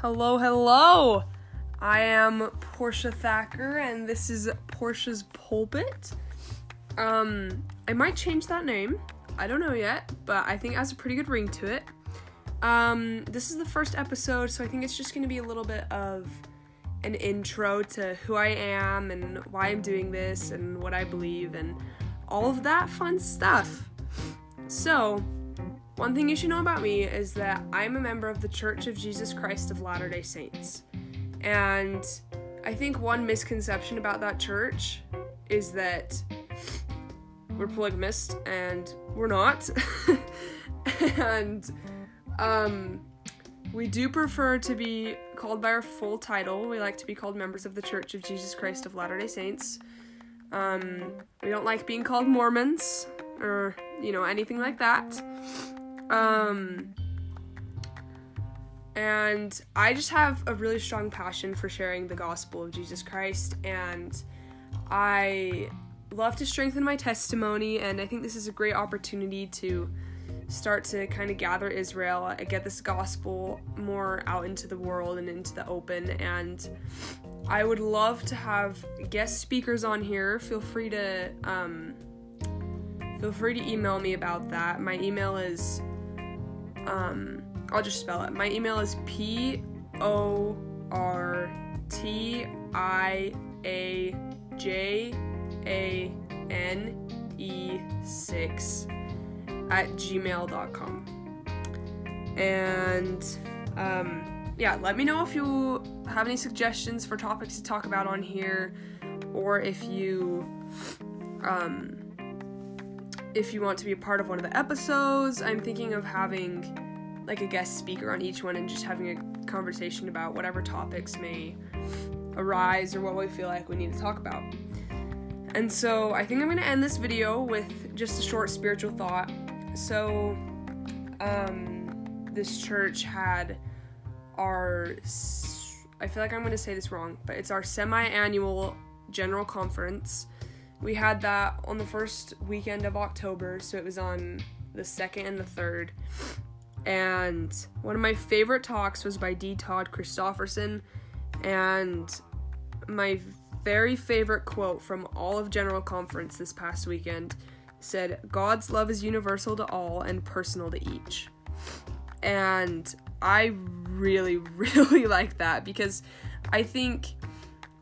Hello, hello. I am Portia Thacker, and this is Portia's Pulpit. Um, I might change that name. I don't know yet, but I think it has a pretty good ring to it. Um, this is the first episode, so I think it's just going to be a little bit of an intro to who I am and why I'm doing this and what I believe and all of that fun stuff. So, one thing you should know about me is that I'm a member of the Church of Jesus Christ of Latter day Saints. And I think one misconception about that church is that we're polygamist, and we're not. and um, we do prefer to be called by our full title. We like to be called members of the Church of Jesus Christ of Latter day Saints. Um, we don't like being called Mormons or, you know, anything like that. Um, and I just have a really strong passion for sharing the gospel of Jesus Christ, and I love to strengthen my testimony, and I think this is a great opportunity to start to kind of gather Israel, uh, get this gospel more out into the world and into the open. And I would love to have guest speakers on here. Feel free to um, feel free to email me about that. My email is um, I'll just spell it. My email is p o r t i a j a n e 6 at gmail.com. And um, yeah, let me know if you have any suggestions for topics to talk about on here, or if you um, if you want to be a part of one of the episodes. I'm thinking of having like a guest speaker on each one and just having a conversation about whatever topics may arise or what we feel like we need to talk about. And so I think I'm going to end this video with just a short spiritual thought. So, um, this church had our, I feel like I'm going to say this wrong, but it's our semi annual general conference. We had that on the first weekend of October, so it was on the second and the third. And one of my favorite talks was by D. Todd Christofferson. And my very favorite quote from all of General Conference this past weekend said, God's love is universal to all and personal to each. And I really, really like that because I think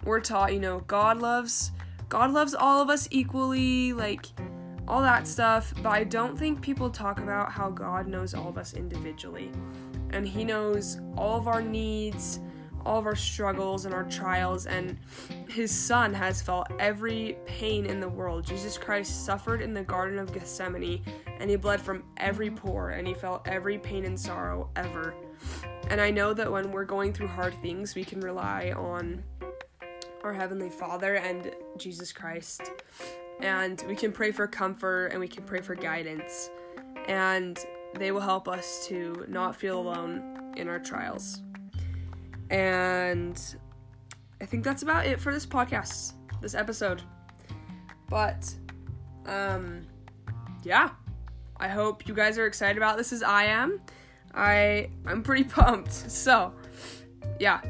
we're taught, you know, God loves God loves all of us equally, like all that stuff, but I don't think people talk about how God knows all of us individually. And He knows all of our needs, all of our struggles and our trials, and His Son has felt every pain in the world. Jesus Christ suffered in the Garden of Gethsemane, and He bled from every pore, and He felt every pain and sorrow ever. And I know that when we're going through hard things, we can rely on our Heavenly Father and Jesus Christ. And we can pray for comfort and we can pray for guidance. And they will help us to not feel alone in our trials. And I think that's about it for this podcast, this episode. But, um, yeah. I hope you guys are excited about this as I am. I I'm pretty pumped. So, yeah.